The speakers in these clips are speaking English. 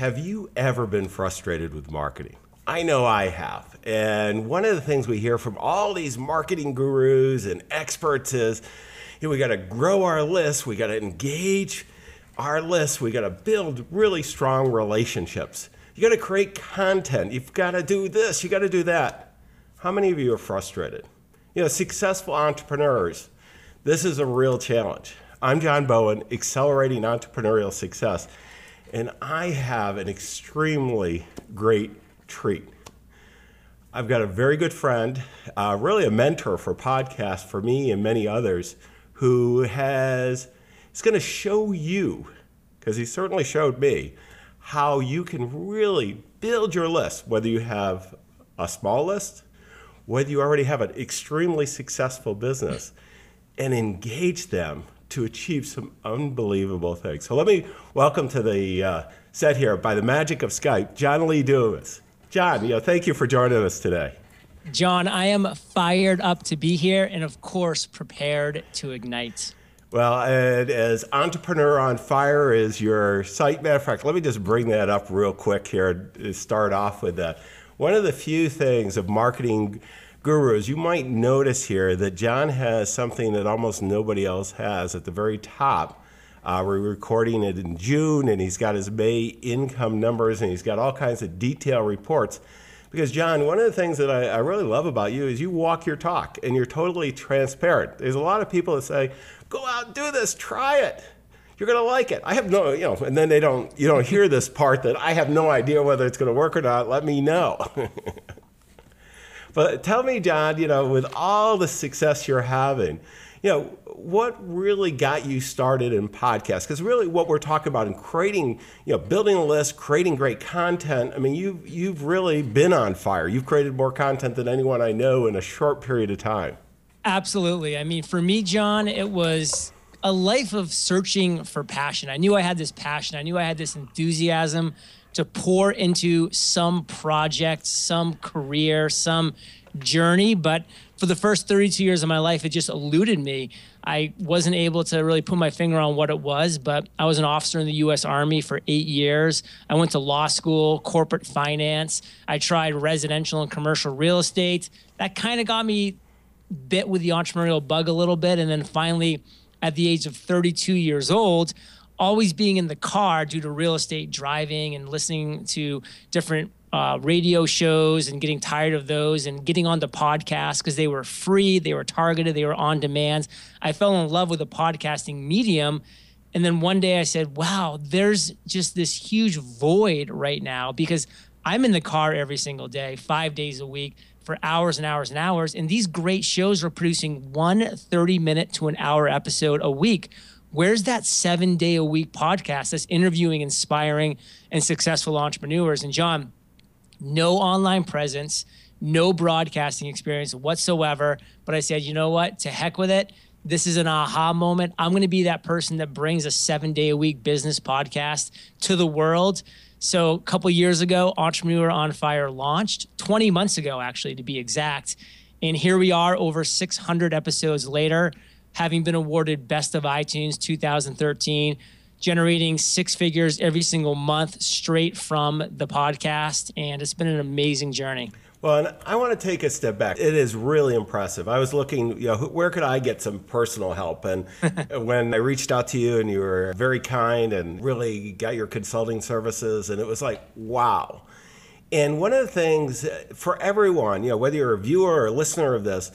Have you ever been frustrated with marketing? I know I have. And one of the things we hear from all these marketing gurus and experts is we got to grow our list, we got to engage our list, we got to build really strong relationships. You got to create content, you've got to do this, you got to do that. How many of you are frustrated? You know, successful entrepreneurs, this is a real challenge. I'm John Bowen, accelerating entrepreneurial success, and I have an extremely great treat. I've got a very good friend, uh, really a mentor for podcasts for me and many others, who has is going to show you, because he certainly showed me, how you can really build your list, whether you have a small list, whether you already have an extremely successful business, and engage them to achieve some unbelievable things. So let me welcome to the uh, set here, by the magic of Skype, John Lee Dumas. John, you know, thank you for joining us today. John, I am fired up to be here and, of course, prepared to ignite. Well, and as Entrepreneur on Fire is your site. Matter of fact, let me just bring that up real quick here to start off with that. One of the few things of marketing gurus you might notice here that John has something that almost nobody else has at the very top. Uh, we're recording it in June, and he's got his May income numbers, and he's got all kinds of detailed reports. Because, John, one of the things that I, I, really love about you is you walk your talk and you're totally transparent. There's a lot of people that say, go out do this, try it. You're going to like it. I have no, you know, and then they don't, you don't hear this part that I have no idea whether it's going to work or not. Let me know. but tell me, John, you know, with all the success you're having, you know, what really got you started in podcasts? Because really, what we're talking about in creating, you know, building a list, creating great content. I mean, you've you've really been on fire. You've created more content than anyone I know in a short period of time. Absolutely. I mean, for me, John, it was a life of searching for passion. I knew I had this passion. I knew I had this enthusiasm to pour into some project, some career, some journey, but for the first 32 years of my life, it just eluded me. I wasn't able to really put my finger on what it was, but I was an officer in the US Army for eight years. I went to law school, corporate finance. I tried residential and commercial real estate. That kind of got me bit with the entrepreneurial bug a little bit. And then finally, at the age of 32 years old, always being in the car due to real estate driving and listening to different uh, radio shows and getting tired of those and getting onto podcasts because they were free, they were targeted, they were on demand. I fell in love with the podcasting medium. And then one day I said, wow, there's just this huge void right now because I'm in the car every single day, five days a week for hours and hours and hours. And these great shows are producing one 30 minute to an hour episode a week. Where's that seven day a week podcast that's interviewing inspiring and successful entrepreneurs? And John, no online presence, no broadcasting experience whatsoever. But I said, you know what? To heck with it. This is an aha moment. I'm going to be that person that brings a seven day a week business podcast to the world. So, a couple years ago, Entrepreneur on Fire launched 20 months ago, actually, to be exact. And here we are, over 600 episodes later, having been awarded Best of iTunes 2013 generating six figures every single month straight from the podcast. And it's been an amazing journey. Well, and I want to take a step back. It is really impressive. I was looking, you know, where could I get some personal help? And when I reached out to you and you were very kind and really got your consulting services, and it was like, wow. And one of the things uh, for everyone, you know, whether you're a viewer or a listener of this,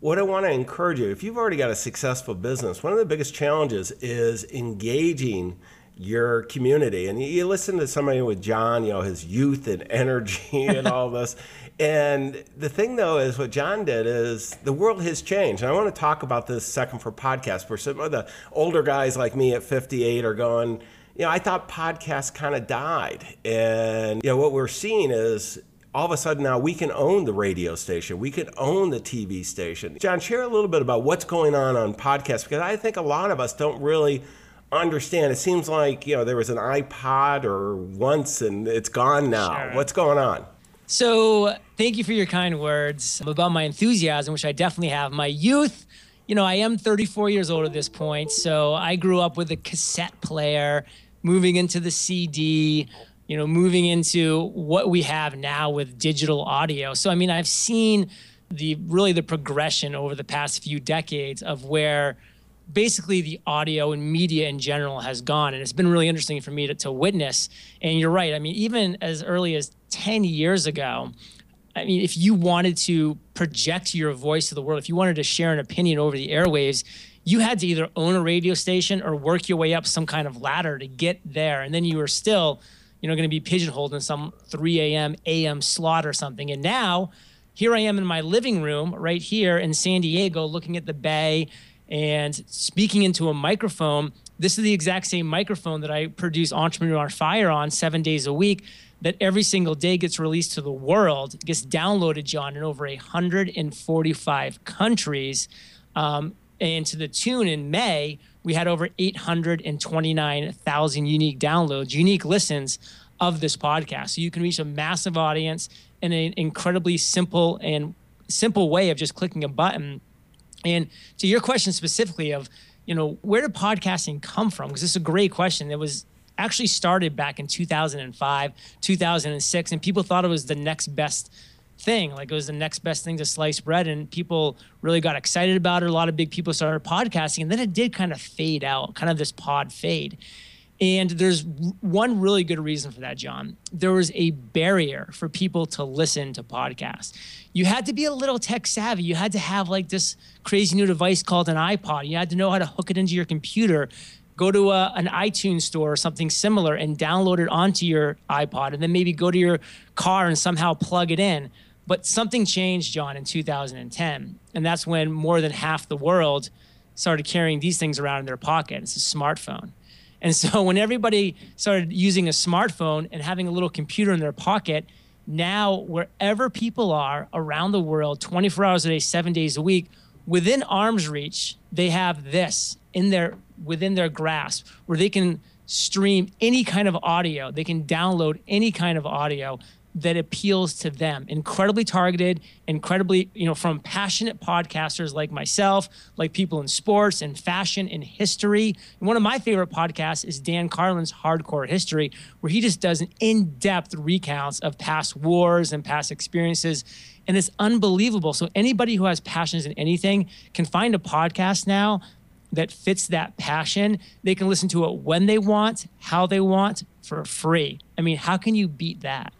what I want to encourage you, if you've already got a successful business, one of the biggest challenges is engaging your community. And you listen to somebody with John, you know, his youth and energy and all this. And the thing though is what John did is the world has changed. And I want to talk about this second for podcast where some of the older guys like me at 58 are going, you know, I thought podcasts kind of died. And, you know, what we're seeing is all of a sudden now we can own the radio station, we can own the TV station. John, share a little bit about what's going on on podcasts because I think a lot of us don't really understand. It seems like you know there was an iPod or once and it's gone now. Sure. What's going on? So thank you for your kind words about my enthusiasm, which I definitely have. My youth, you know, I am 34 years old at this point, so I grew up with a cassette player, moving into the CD you know, moving into what we have now with digital audio. So, I mean, I've seen the really the progression over the past few decades of where basically the audio and media in general has gone. And it's been really interesting for me to, to witness. And you're right. I mean, even as early as 10 years ago, I mean, if you wanted to project your voice to the world, if you wanted to share an opinion over the airwaves, you had to either own a radio station or work your way up some kind of ladder to get there. And then you were still, you know, going to be pigeonholed in some 3 a.m., a.m. slot or something. And now, here I am in my living room right here in San Diego looking at the bay and speaking into a microphone. This is the exact same microphone that I produce Entrepreneur on Fire on seven days a week that every single day gets released to the world, gets downloaded, John, in over 145 countries. Um, and to the tune in May, we had over 829,000 unique downloads, unique listens of this podcast. So you can reach a massive audience in an incredibly simple and simple way of just clicking a button. And to your question specifically of, you know, where did podcasting come from? Because this is a great question. It was actually started back in 2005, 2006, and people thought it was the next best thing. Like it was the next best thing to slice bread, and people really got excited about it. A lot of big people started podcasting, and then it did kind of fade out, kind of this pod fade. And there's one really good reason for that, John. There was a barrier for people to listen to podcasts. You had to be a little tech savvy. You had to have like this crazy new device called an iPod. You had to know how to hook it into your computer, go to a, an iTunes store or something similar and download it onto your iPod, and then maybe go to your car and somehow plug it in. But something changed, John, in 2010. And that's when more than half the world started carrying these things around in their pocket. It's a smartphone. And so when everybody started using a smartphone and having a little computer in their pocket, now wherever people are around the world, 24 hours a day, seven days a week, within arm's reach, they have this in their within their grasp where they can stream any kind of audio. They can download any kind of audio that appeals to them. Incredibly targeted incredibly you know from passionate podcasters like myself like people in sports and fashion and history. And one of my favorite podcasts is dan carlin's hardcore history where he just does an in-depth recounts of past wars and past experiences. And it's unbelievable. So anybody who has passions in anything can find a podcast now that fits that passion. They can listen to it when they want how they want for free. I mean how can you beat that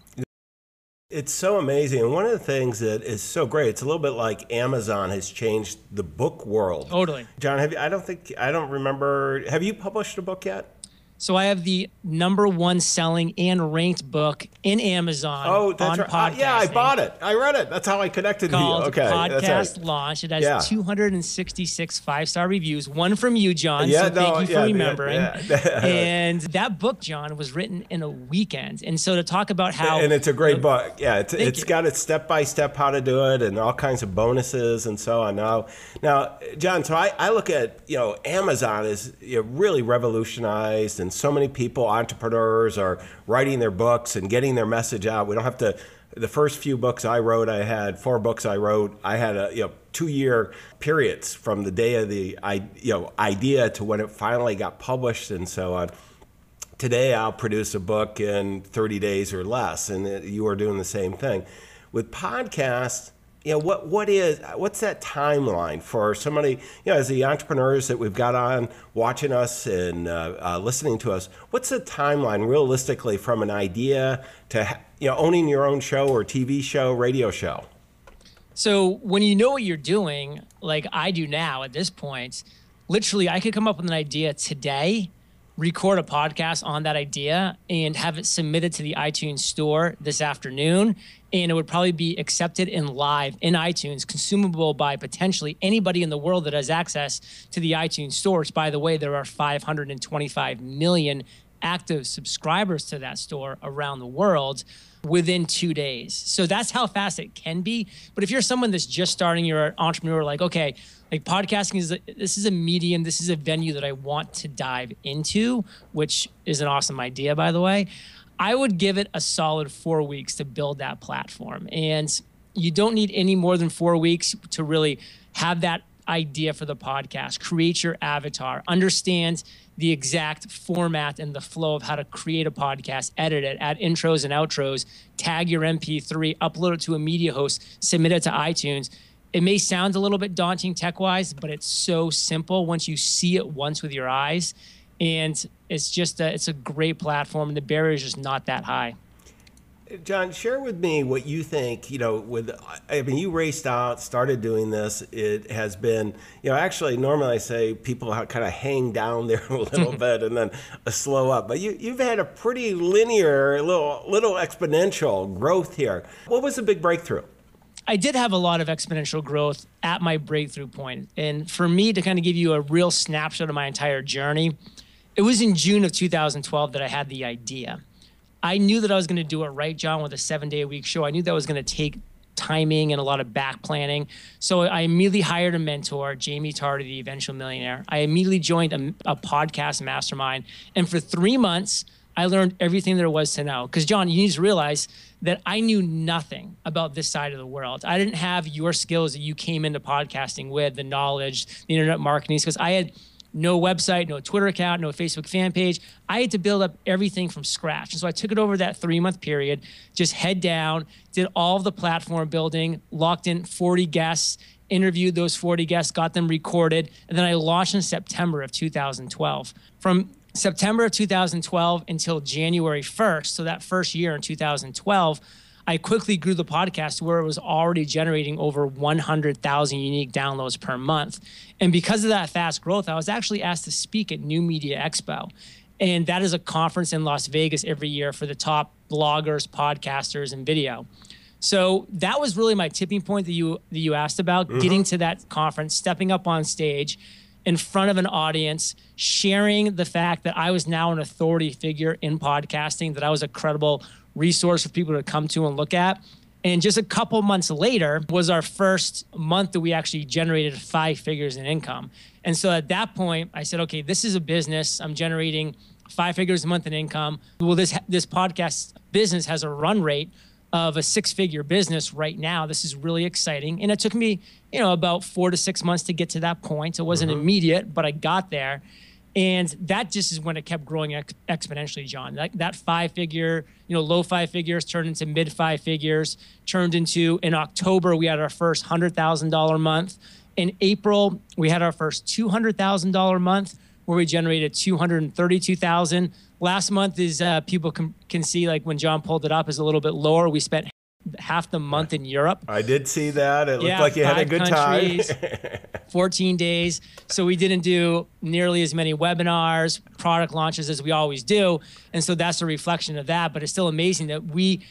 it's so amazing. And one of the things that is so great, it's a little bit like Amazon has changed the book world. Totally. John, have you, I don't think, I don't remember, have you published a book yet? So I have the number one selling and ranked book in Amazon. Oh, that's right. Uh, yeah, I bought it. I read it. That's how I connected called to you. Okay, podcast right. launch. It has yeah. 266 five star reviews. One from you, John. Yeah, so no, thank you yeah, for remembering. Yeah, and that book, John, was written in a weekend. And so to talk about how and it's a great book. Yeah, it's, it's got it step by step how to do it and all kinds of bonuses and so on. Now, now, John. So I, I look at you know Amazon is you know, really revolutionized and and so many people, entrepreneurs, are writing their books and getting their message out. We don't have to. The first few books I wrote, I had four books I wrote. I had a you know two year periods from the day of the you know idea to when it finally got published and so on. Today I'll produce a book in 30 days or less, and you are doing the same thing. With podcasts, you know what what is what's that timeline for somebody you know as the entrepreneurs that we've got on watching us and uh, uh, listening to us what's the timeline realistically from an idea to you know owning your own show or tv show radio show? So when you know what you're doing like i do now at this point literally i could come up with an idea today record a podcast on that idea and have it submitted to the iTunes store this afternoon. And it would probably be accepted in live in iTunes, consumable by potentially anybody in the world that has access to the iTunes stores. By the way, there are 525 million active subscribers to that store around the world within two days. So that's how fast it can be. But if you're someone that's just starting, you're an entrepreneur, like, okay, like podcasting is a, this is a medium this is a venue that i want to dive into which is an awesome idea by the way. I would give it a solid four weeks to build that platform. And you don't need any more than four weeks to really have that idea for the podcast, create your avatar, understand the exact format and the flow of how to create a podcast, edit it, add intros and outros, tag your MP3, upload it to a media host, submit it to iTunes. It may sound a little bit daunting tech wise, but it's so simple once you see it once with your eyes. And it's just a, it's a great platform, and the barrier is just not that high. John, share with me what you think. You know, with I mean, you raced out, started doing this. It has been, you know, actually, normally I say people kind of hang down there a little bit and then uh, slow up, but you you've had a pretty linear, little little exponential growth here. What was the big breakthrough? I did have a lot of exponential growth at my breakthrough point, and for me to kind of give you a real snapshot of my entire journey, it was in June of 2012 that I had the idea I knew that I was going to do it right, John, with a seven day a week show. I knew that was going to take timing and a lot of back planning. So I immediately hired a mentor, Jaime Tardy, the eventual millionaire. I immediately joined a, a podcast mastermind. And for three months, I learned everything there was to know. Because, John, you need to realize that I knew nothing about this side of the world. I didn't have your skills that you came into podcasting with, the knowledge, the internet marketing, because I had no website, no Twitter account, no Facebook fan page. I had to build up everything from scratch. And so I took it over that three month period, just head down, did all the platform building, locked in 40 guests, interviewed those 40 guests, got them recorded, and then I launched in September of 2012. From September of 2012 until January 1st, so that first year in 2012, I quickly grew the podcast where it was already generating over 100,000 unique downloads per month. And because of that fast growth, I was actually asked to speak at New Media Expo. And that is a conference in Las Vegas every year for the top bloggers, podcasters, and video. So that was really my tipping point that you that you asked about, mm-hmm. getting to that conference, stepping up on stage in front of an audience, sharing the fact that I was now an authority figure in podcasting, that I was a credible resource for people to come to and look at. And just a couple months later was our first month that we actually generated five figures in income. And so at that point, I said, okay, this is a business. I'm generating five figures a month in income. Well, this this podcast business has a run rate of a six-figure business right now. This is really exciting, and it took me, you know, about four to six months to get to that point. It wasn't mm-hmm. immediate, but I got there. And that just is when it kept growing ex- exponentially, John. That, that five figure, you know, low five figures turned into mid five figures, turned into in October, we had our first $100,000 month. In April, we had our first $200,000 month where we generated 232,000. Last month is uh, people can, can see like when John pulled it up is a little bit lower. We spent half the month in Europe. I did see that. It yeah, looked like you had a good time. 14 days. So we didn't do nearly as many webinars, product launches as we always do. And so that's a reflection of that. But it's still amazing that we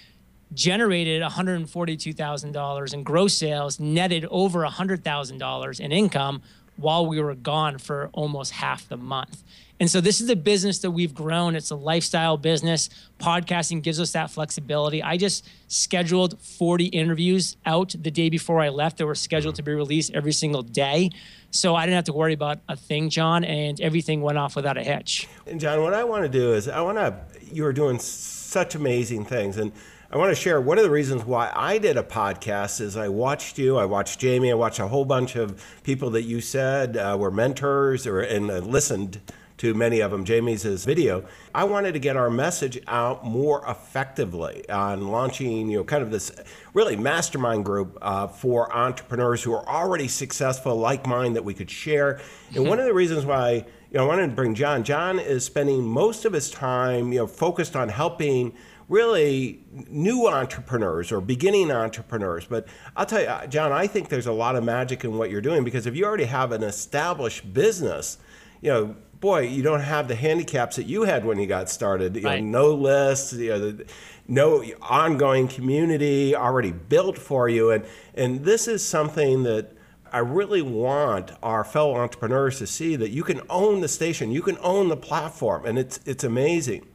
generated $142,000 in gross sales, netted over $100,000 in income while we were gone for almost half the month. And so this is a business that we've grown. It's a lifestyle business. Podcasting gives us that flexibility. I just scheduled 40 interviews out the day before I left that were scheduled to be released every single day. So I didn't have to worry about a thing, John, and everything went off without a hitch. And John, what I want to do is I want to you are doing such amazing things and I want to share one of the reasons why I did a podcast is I watched you, I watched Jaime, I watched a whole bunch of people that you said uh, were mentors or and uh, listened to many of them, Jaime's video. I wanted to get our message out more effectively on launching, you know, kind of this really mastermind group uh, for entrepreneurs who are already successful, like mine, that we could share. And one of the reasons why you know, I wanted to bring John. John is spending most of his time, you know, focused on helping really new entrepreneurs or beginning entrepreneurs. But I'll tell you, uh, John, I think there's a lot of magic in what you're doing because if you already have an established business, you know, boy, you don't have the handicaps that you had when you got started. You right. know, no lists, you know, the, no ongoing community already built for you, and and this is something that. I really want our fellow entrepreneurs to see that you can own the station, you can own the platform, and it's it's amazing.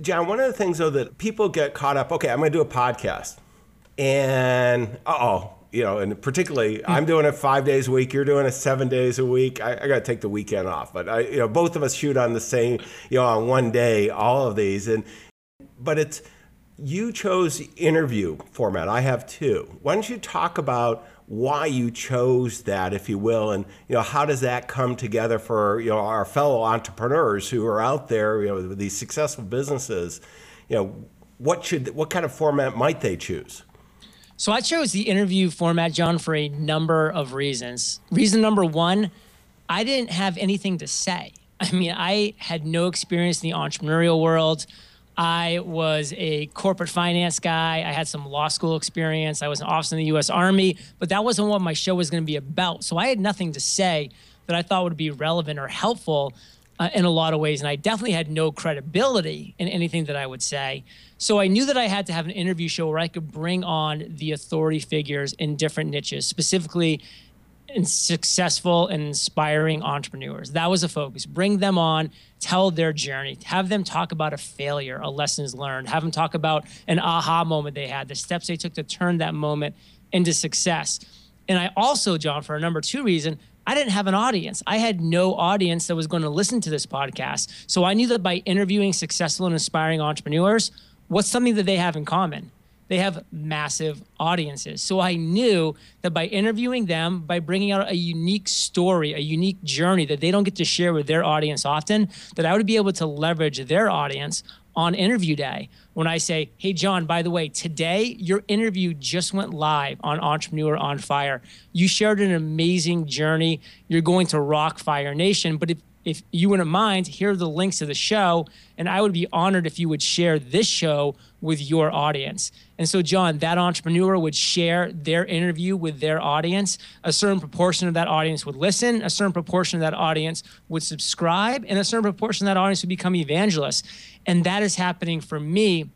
John, one of the things though that people get caught up, okay, I'm going to do a podcast, and oh, you know, and particularly hmm. I'm doing it five days a week. You're doing it seven days a week. I, I got to take the weekend off, but I, you know, both of us shoot on the same, you know, on one day, all of these. And, but it's, you chose interview format. I have two. Why don't you talk about why you chose that, if you will, and you know how does that come together for you know our fellow entrepreneurs who are out there, you know, with these successful businesses. You know, what should what kind of format might they choose? So I chose the interview format, John, for a number of reasons. Reason number one, I didn't have anything to say. I mean, I had no experience in the entrepreneurial world. I was a corporate finance guy. I had some law school experience. I was an officer in the US Army, but that wasn't what my show was going to be about. So I had nothing to say that I thought would be relevant or helpful uh, in a lot of ways. And I definitely had no credibility in anything that I would say. So I knew that I had to have an interview show where I could bring on the authority figures in different niches, specifically and successful and inspiring entrepreneurs. That was a focus. Bring them on, tell their journey, have them talk about a failure, a lessons learned, have them talk about an aha moment they had, the steps they took to turn that moment into success. And I also, John, for a number two reason, I didn't have an audience. I had no audience that was going to listen to this podcast. So I knew that by interviewing successful and inspiring entrepreneurs, what's something that they have in common? They have massive audiences. So I knew that by interviewing them, by bringing out a unique story, a unique journey that they don't get to share with their audience often, that I would be able to leverage their audience on interview day when I say, Hey, John, by the way, today your interview just went live on Entrepreneur on Fire. You shared an amazing journey. You're going to rock Fire Nation. But if if you wouldn't mind, here are the links to the show. And I would be honored if you would share this show with your audience. And so, John, that entrepreneur would share their interview with their audience. A certain proportion of that audience would listen, a certain proportion of that audience would subscribe, and a certain proportion of that audience would become evangelists. And that is happening for me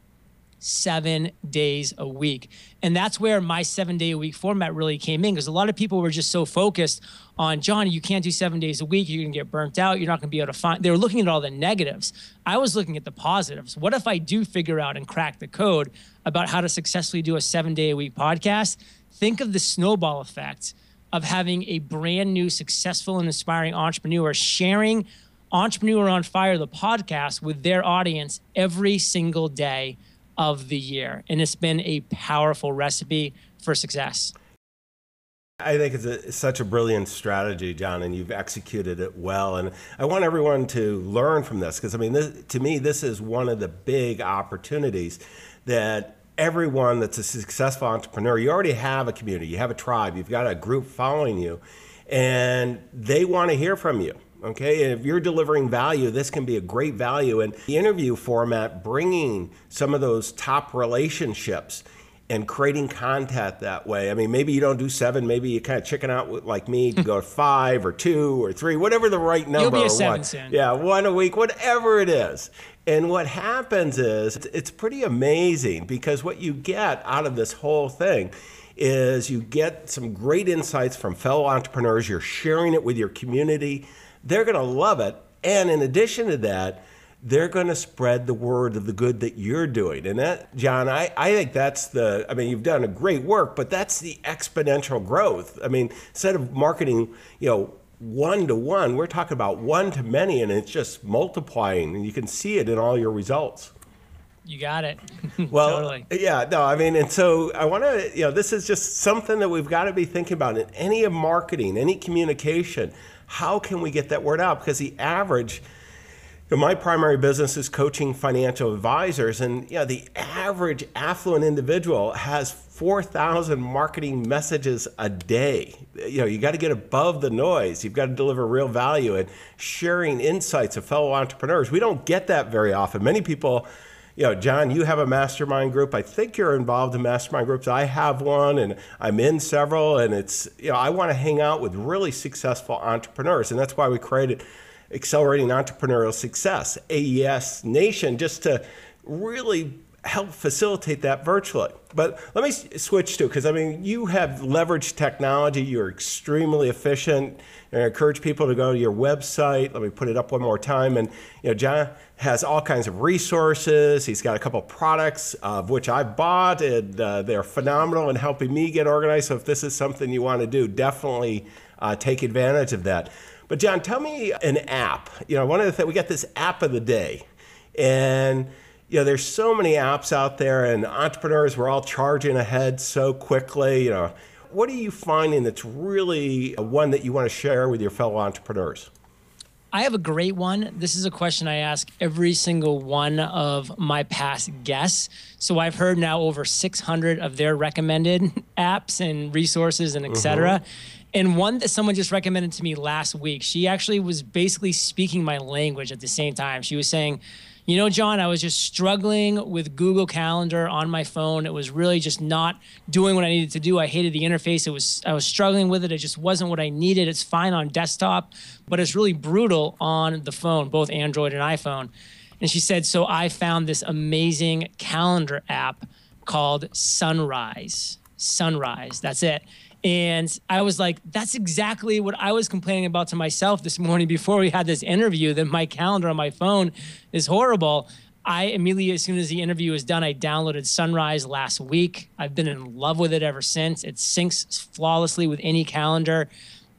seven days a week. And that's where my seven day a week format really came in because a lot of people were just so focused on, John, you can't do seven days a week. You're going to get burnt out. You're not going to be able to find. They were looking at all the negatives. I was looking at the positives. What if I do figure out and crack the code about how to successfully do a seven day a week podcast? Think of the snowball effect of having a brand new, successful, and inspiring entrepreneur sharing Entrepreneur on Fire, the podcast, with their audience every single day of the year. And it's been a powerful recipe for success. I think it's, a, such a brilliant strategy, John, and you've executed it well. And I want everyone to learn from this because, I mean, this, to me, this is one of the big opportunities that everyone that's a successful entrepreneur, you already have a community, you have a tribe, you've got a group following you, and they want to hear from you. Okay, and if you're delivering value, this can be a great value. And the interview format, bringing some of those top relationships and creating content that way. I mean, maybe you don't do seven, maybe you kind of chicken out with, like me, to go five or two or three, whatever the right number. You'll be a seven soon. Yeah, one a week, whatever it is. And what happens is it's pretty amazing because what you get out of this whole thing is you get some great insights from fellow entrepreneurs. You're sharing it with your community they're going to love it. And in addition to that, they're going to spread the word of the good that you're doing. And that, John, I, I think that's the, I mean, you've done a great work, but that's the exponential growth. I mean, instead of marketing, you know, one to one, we're talking about one to many, and it's just multiplying, and you can see it in all your results. You got it. well, totally. yeah, no, I mean, and so I want to, you know, this is just something that we've got to be thinking about in any of marketing, any communication how can we get that word out? Because the average, you know, my primary business is coaching financial advisors, and know, the average affluent individual has 4,000 marketing messages a day. You know, you got to get above the noise. You've got to deliver real value and sharing insights of fellow entrepreneurs. We don't get that very often. Many people you know, John, you have a mastermind group. I think you're involved in mastermind groups. I have one and I'm in several. And it's, you know, I want to hang out with really successful entrepreneurs. And that's why we created Accelerating Entrepreneurial Success, AES Nation, just to really help facilitate that virtually. But let me switch to because I mean you have leveraged technology. You're extremely efficient. And I encourage people to go to your website. Let me put it up one more time. And you know, John has all kinds of resources. He's got a couple products of which I bought, and uh, they're phenomenal in helping me get organized. So if this is something you want to do, definitely uh, take advantage of that. But John, tell me an app. You know, one of the things we got this app of the day, and you know, there's so many apps out there, and entrepreneurs we're all charging ahead so quickly. You know, what are you finding that's really one that you want to share with your fellow entrepreneurs? I have a great one. This is a question I ask every single one of my past guests. So I've heard now over 600 of their recommended apps and resources and etc. Mm-hmm. And one that someone just recommended to me last week, she actually was basically speaking my language at the same time. She was saying, you know, John, I was just struggling with Google Calendar on my phone. It was really just not doing what I needed to do. I hated the interface. It was I was struggling with it. It just wasn't what I needed. It's fine on desktop, but it's really brutal on the phone, both Android and iPhone. And she said, so I found this amazing calendar app called Sunrise. Sunrise. That's it. And I was like, that's exactly what I was complaining about to myself this morning before we had this interview that my calendar on my phone is horrible. I immediately, as soon as the interview was done, I downloaded Sunrise last week. I've been in love with it ever since. It syncs flawlessly with any calendar.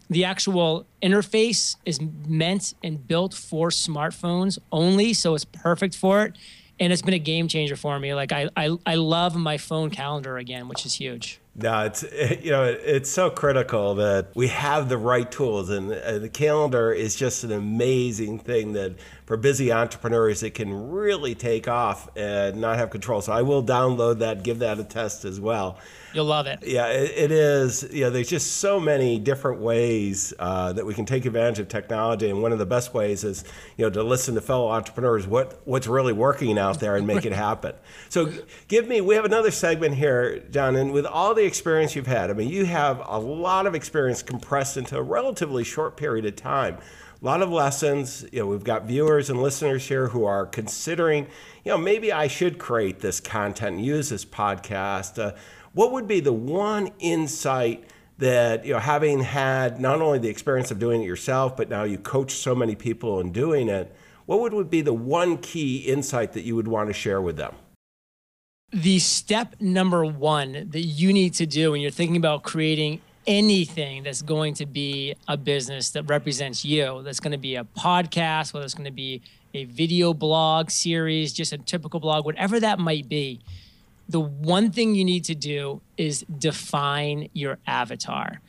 The actual interface is meant and built for smartphones only, so it's perfect for it. And it's been a game changer for me. Like I, I, I love my phone calendar again, which is huge. No, it's you know it's so critical that we have the right tools, and, the calendar is just an amazing thing that for busy entrepreneurs it can really take off and not have control. So I will download that, give that a test as well. You'll love it. Yeah, it, it is. You know, there's just so many different ways uh, that we can take advantage of technology, and one of the best ways is, you know, to listen to fellow entrepreneurs what what's really working out there and make it happen. So, give me. We have another segment here, John, and with all the experience you've had, I mean, you have a lot of experience compressed into a relatively short period of time a lot of lessons. You know, we've got viewers and listeners here who are considering, you know, maybe I should create this content and use this podcast. Uh, what would be the one insight that you know having had not only the experience of doing it yourself but now you coach so many people in doing it what would be the one key insight that you would want to share with them the step number one that you need to do when you're thinking about creating anything that's going to be a business that represents you that's going to be a podcast whether it's going to be a video blog series just a typical blog whatever that might be the one thing you need to do is define your avatar.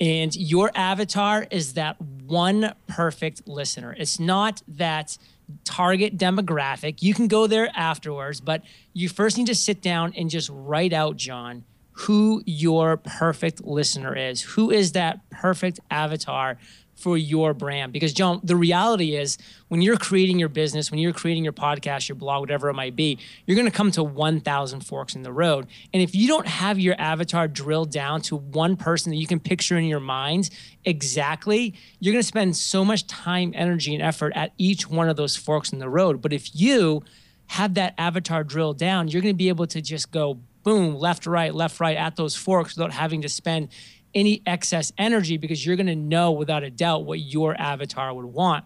And your avatar is that one perfect listener. It's not that target demographic. You can go there afterwards, but you first need to sit down and just write out, John, who your perfect listener is. Who is that perfect avatar for your brand. Because, John, the reality is when you're creating your business, when you're creating your podcast, your blog, whatever it might be, you're going to come to 1,000 forks in the road. And if you don't have your avatar drilled down to one person that you can picture in your mind exactly, you're going to spend so much time, energy, and effort at each one of those forks in the road. But if you have that avatar drilled down, you're going to be able to just go boom, left, right, left, right at those forks without having to spend any excess energy because you're going to know without a doubt what your avatar would want.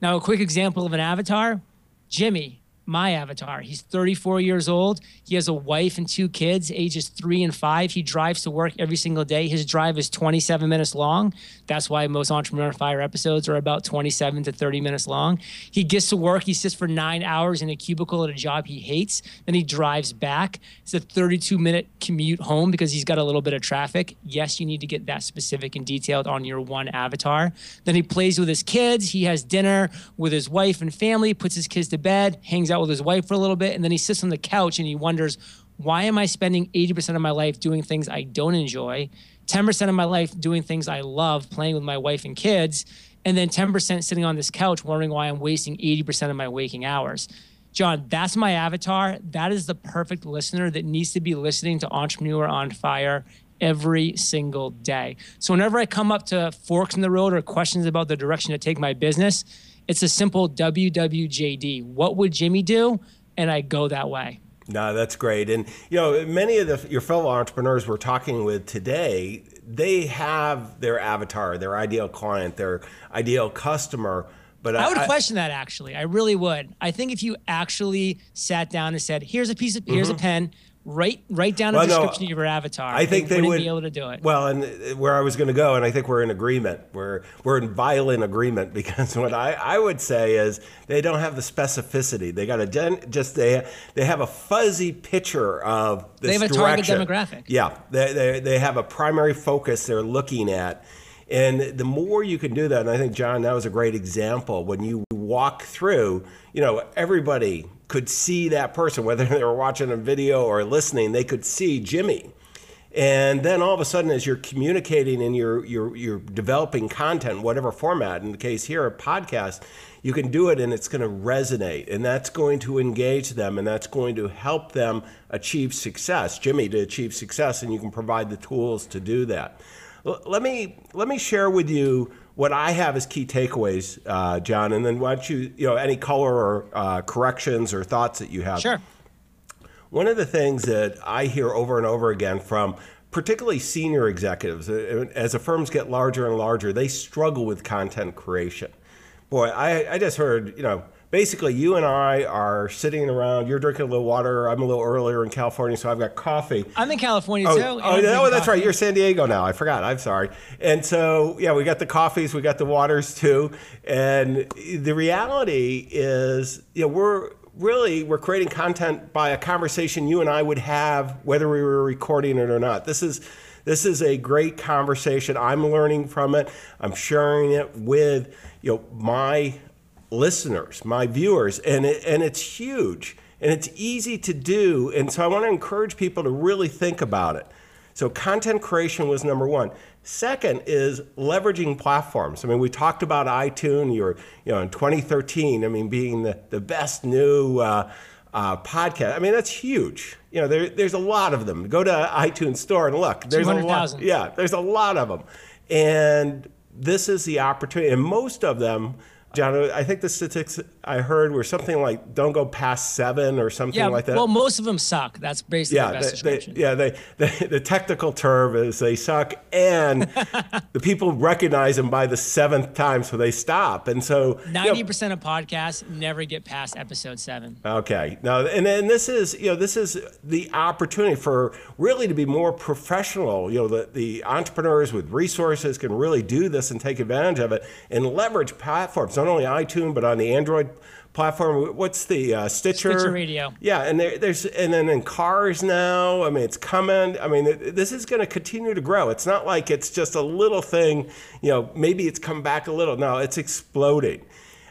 Now, a quick example of an avatar Jimmy my avatar. He's 34 years old. He has a wife and two kids, ages three and five. He drives to work every single day. His drive is 27 minutes long. That's why most Entrepreneur Fire episodes are about 27 to 30 minutes long. He gets to work. He sits for nine hours in a cubicle at a job he hates. Then he drives back. It's a 32 minute commute home because he's got a little bit of traffic. Yes, you need to get that specific and detailed on your one avatar. Then he plays with his kids. He has dinner with his wife and family, puts his kids to bed, hangs out out with his wife for a little bit, and then he sits on the couch and he wonders, why am I spending 80% of my life doing things I don't enjoy, 10% of my life doing things I love, playing with my wife and kids, and then 10% sitting on this couch wondering why I'm wasting 80% of my waking hours. John, that's my avatar. That is the perfect listener that needs to be listening to Entrepreneur on Fire every single day. So whenever I come up to forks in the road or questions about the direction to take my business, it's a simple WWJD. What would Jimmy do? And I go that way. No, that's great. And you know, many of the, your fellow entrepreneurs we're talking with today, they have their avatar, their ideal client, their ideal customer. But I, I would I, question that actually. I really would. I think if you actually sat down and said, "Here's a piece of, here's mm-hmm. a pen, write write down a Well, no, description of your avatar. I think they wouldn't would be able to do it. Well, and uh, where I was going to go, and I think we're in agreement. We're we're in violent agreement because what I, I would say is they don't have the specificity. They got a gen, just they they have a fuzzy picture of this They have a target demographic. Yeah, they, they they have a primary focus they're looking at. And the more you can do that, and I think John, that was a great example. When you walk through, you know, everybody could see that person, whether they were watching a video or listening, they could see Jimmy. And then all of a sudden, as you're communicating and you're, you're, you're developing content, whatever format, in the case here, a podcast, you can do it and it's going to resonate. And that's going to engage them and that's going to help them achieve success, Jimmy, to achieve success. And you can provide the tools to do that. Let me, let me share with you what I have as key takeaways, uh, John, and then why don't you, you know, any color or uh, corrections or thoughts that you have. sure. One of the things that I hear over and over again from particularly senior executives, uh, as the firms get larger and larger, they struggle with content creation. Boy, I, I just heard, you know, basically you and I are sitting around, you're drinking a little water, I'm a little earlier in California, so I've got coffee. I'm in California Oh, too. oh, I'm no, that's right. You're San Diego now. I forgot. I'm sorry. And so, yeah, we got the coffees, we got the waters too. And the reality is, you know, we're really we're creating content by a conversation you and I would have whether we were recording it or not. This is this is a great conversation. I'm learning from it. I'm sharing it with, you know, my listeners, my viewers, and it, and it's huge and it's easy to do. And so I want to encourage people to really think about it. So content creation was number one. Second is leveraging platforms. I mean, we talked about iTunes. You're, you know, in 2013. I mean, being the the best new uh, uh, podcast. I mean, that's huge. You know, there, there's a lot of them. Go to iTunes store and look. There's a lot. 200,000. Yeah, there's a lot of them, and this is the opportunity. And most of them. John, I think the statistics I heard were something like don't go past seven or something Yeah, like that. well, most of them suck. That's basically the Yeah, best they, they, description. yeah. They, they, the technical term is they suck, and the people recognize them by the seventh time, so they stop. And so, you know, Ninety percent of podcasts never get past episode seven. Okay. Now, and then this is, you know, this is the opportunity for really to be more professional. You know, the, the entrepreneurs with resources can really do this and take advantage of it and leverage platforms, not only iTunes, but on the Android platform. What's the uh, Stitcher? Stitcher Radio. Yeah. And there, there's, and then in cars now, I mean, it's coming. I mean, it, this is going to continue to grow. It's not like it's just a little thing, you know, maybe it's come back a little. No, it's exploding.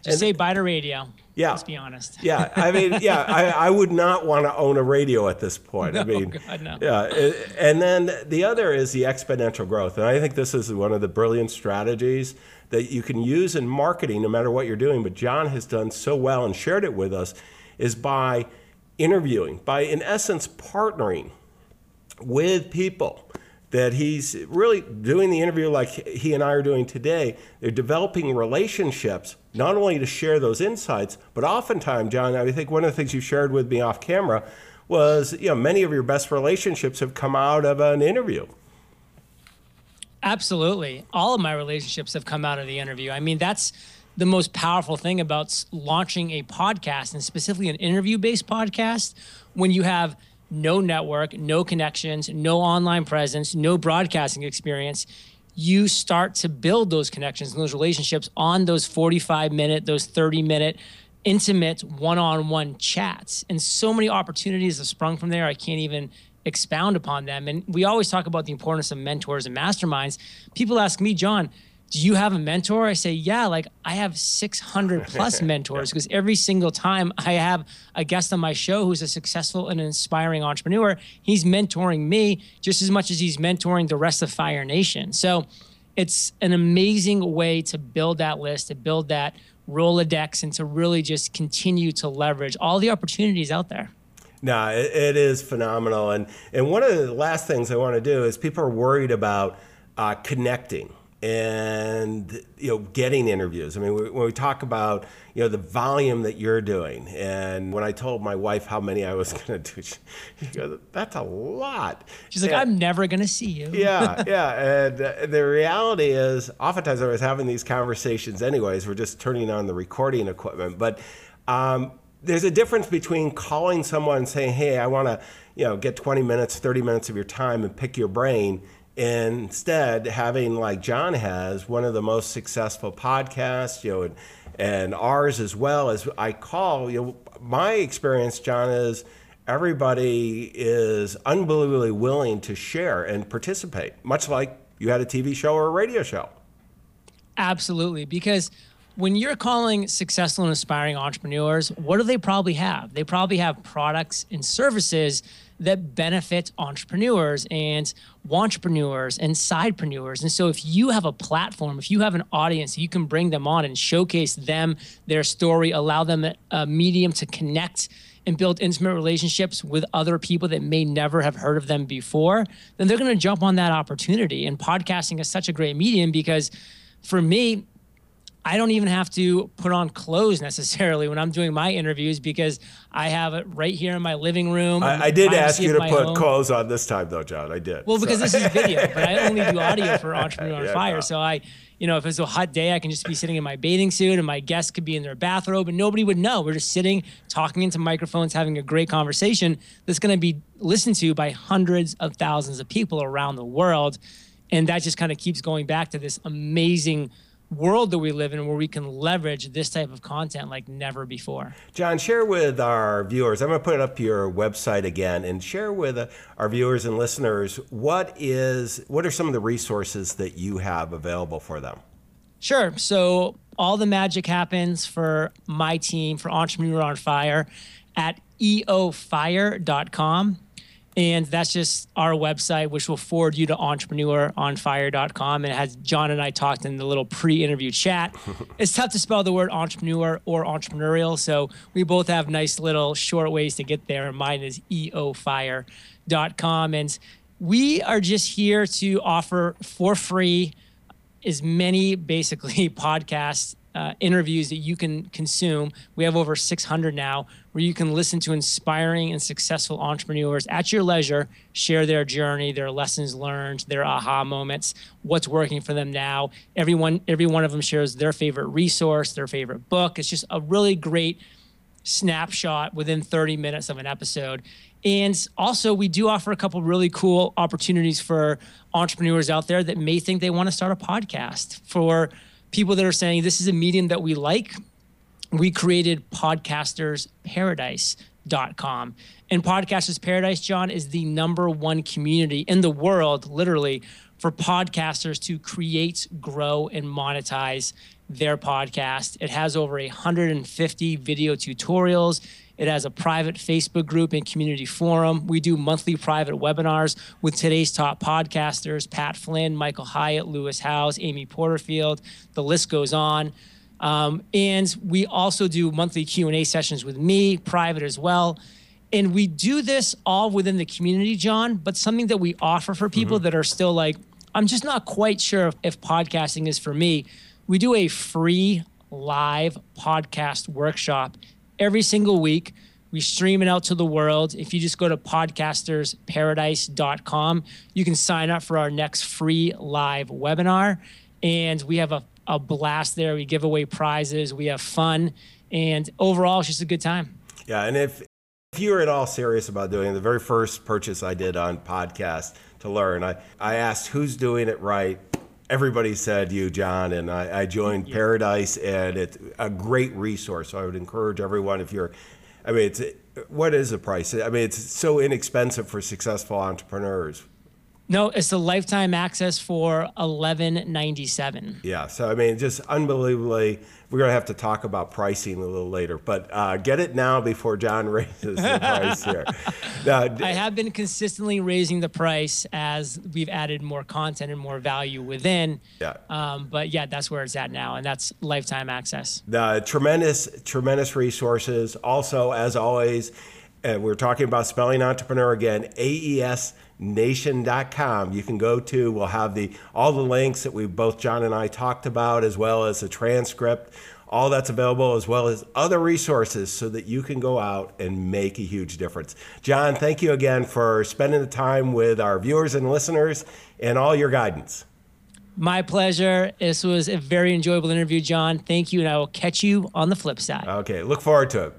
Just say bye to radio. Yeah. Let's be honest. Yeah, I mean, yeah, I, I would not want to own a radio at this point. I mean, God, no. yeah, and then the other is the exponential growth, and I think this is one of the brilliant strategies that you can use in marketing, no matter what you're doing. But John has done so well and shared it with us, is by interviewing, by in essence partnering with people that he's really doing the interview like he and I are doing today. They're developing relationships, not only to share those insights, but oftentimes, John, I think one of the things you shared with me off camera was, you know, many of your best relationships have come out of an interview. Absolutely. All of my relationships have come out of the interview. I mean, that's the most powerful thing about launching a podcast and specifically an interview based podcast when you have no network, no connections, no online presence, no broadcasting experience. You start to build those connections and those relationships on those 45 minute, those 30 minute intimate one on one chats. And so many opportunities have sprung from there. I can't even expound upon them. And we always talk about the importance of mentors and masterminds. People ask me, John, do you have a mentor? I say, yeah, like I have 600 plus mentors because every single time I have a guest on my show who's a successful and inspiring entrepreneur, he's mentoring me just as much as he's mentoring the rest of Fire Nation. So it's an amazing way to build that list, to build that Rolodex, and to really just continue to leverage all the opportunities out there. No, it, it is phenomenal. And, and one of the last things I want to do is people are worried about uh, connecting and you know getting interviews. I mean, when we talk about you know the volume that you're doing, and when I told my wife how many I was going to do, she, she goes, "That's a lot." She's like, I'm never going to see you. yeah, yeah. And uh, the reality is, oftentimes I was having these conversations anyways. We're just turning on the recording equipment. But um, there's a difference between calling someone and saying, "Hey, I want to, you know, get 20 minutes, 30 minutes of your time and pick your brain." Instead, having like John has one of the most successful podcasts, you know, and, and ours as well as I call, you know, my experience, John, is everybody is unbelievably willing to share and participate, much like you had a TV show or a radio show. Absolutely, because when you're calling successful and aspiring entrepreneurs, what do they probably have? They probably have products and services that benefit entrepreneurs and entrepreneurs and sidepreneurs. And so if you have a platform, if you have an audience, you can bring them on and showcase them, their story, allow them a medium to connect and build intimate relationships with other people that may never have heard of them before, then they're going to jump on that opportunity. And podcasting is such a great medium because for me, I don't even have to put on clothes necessarily when I'm doing my interviews because I have it right here in my living room. I, I did ask you to put home. clothes on this time, though, John. I did. Well, so. because this is video, but I only do audio for Entrepreneur on yeah, Fire. No. So I, you know, if it's a hot day, I can just be sitting in my bathing suit and my guests could be in their bathrobe and nobody would know. We're just sitting, talking into microphones, having a great conversation that's going to be listened to by hundreds of thousands of people around the world. And that just kind of keeps going back to this amazing world that we live in where we can leverage this type of content like never before. John, share with our viewers, I'm going to put it up your website again and share with our viewers and listeners what is what are some of the resources that you have available for them? Sure. So all the magic happens for my team for Entrepreneur on Fire at eofire.com. And that's just our website, which will forward you to entrepreneuronfire.com. And it has John and I talked in the little pre interview chat. it's tough to spell the word entrepreneur or entrepreneurial. So we both have nice little short ways to get there. And mine is eofire.com. And we are just here to offer for free as many basically podcasts uh, interviews that you can consume. We have over 600 now where you can listen to inspiring and successful entrepreneurs at your leisure share their journey, their lessons learned, their aha moments, what's working for them now. Everyone, every one of them shares their favorite resource, their favorite book. It's just a really great snapshot within 30 minutes of an episode. And also, we do offer a couple really cool opportunities for entrepreneurs out there that may think they want to start a podcast. For people that are saying this is a medium that we like, we created podcastersparadise.com. And Podcasters Paradise, John, is the number one community in the world, literally, for podcasters to create, grow, and monetize their podcast. It has over 150 video tutorials. It has a private Facebook group and community forum. We do monthly private webinars with today's top podcasters Pat Flynn, Michael Hyatt, Lewis Howes, Amy Porterfield. The list goes on. Um, and we also do monthly Q&A sessions with me, private as well. And we do this all within the community, John, but something that we offer for people mm-hmm. that are still like, I'm just not quite sure if, if podcasting is for me. We do a free live podcast workshop every single week. We stream it out to the world. If you just go to podcastersparadise.com, you can sign up for our next free live webinar. And we have a, a blast there. We give away prizes, we have fun, and overall, it's just a good time. Yeah. And if, if you're at all serious about doing the very first purchase I did on podcast to learn, I, I asked who's doing it right everybody said you, John, and I, I joined yeah. Paradise, and it's a great resource. So I would encourage everyone if you're, I mean, it's what is the price? I mean, it's so inexpensive for successful entrepreneurs. No, it's the lifetime access for eleven ninety seven. Yeah, so I mean, just unbelievably. We're gonna have to talk about pricing a little later, but uh, get it now before John raises the price here. Now, I have been consistently raising the price as we've added more content and more value within. Yeah. Um, but yeah, that's where it's at now, and that's lifetime access. The tremendous, tremendous resources. Also, as always, uh, we're talking about spelling entrepreneur again. AES nation.com you can go to we'll have the all the links that we both john and i talked about as well as a transcript all that's available as well as other resources so that you can go out and make a huge difference. John thank you again for spending the time with our viewers and listeners and all your guidance. My pleasure. This was a very enjoyable interview john. Thank you and i will catch you on the flip side. Okay look forward to it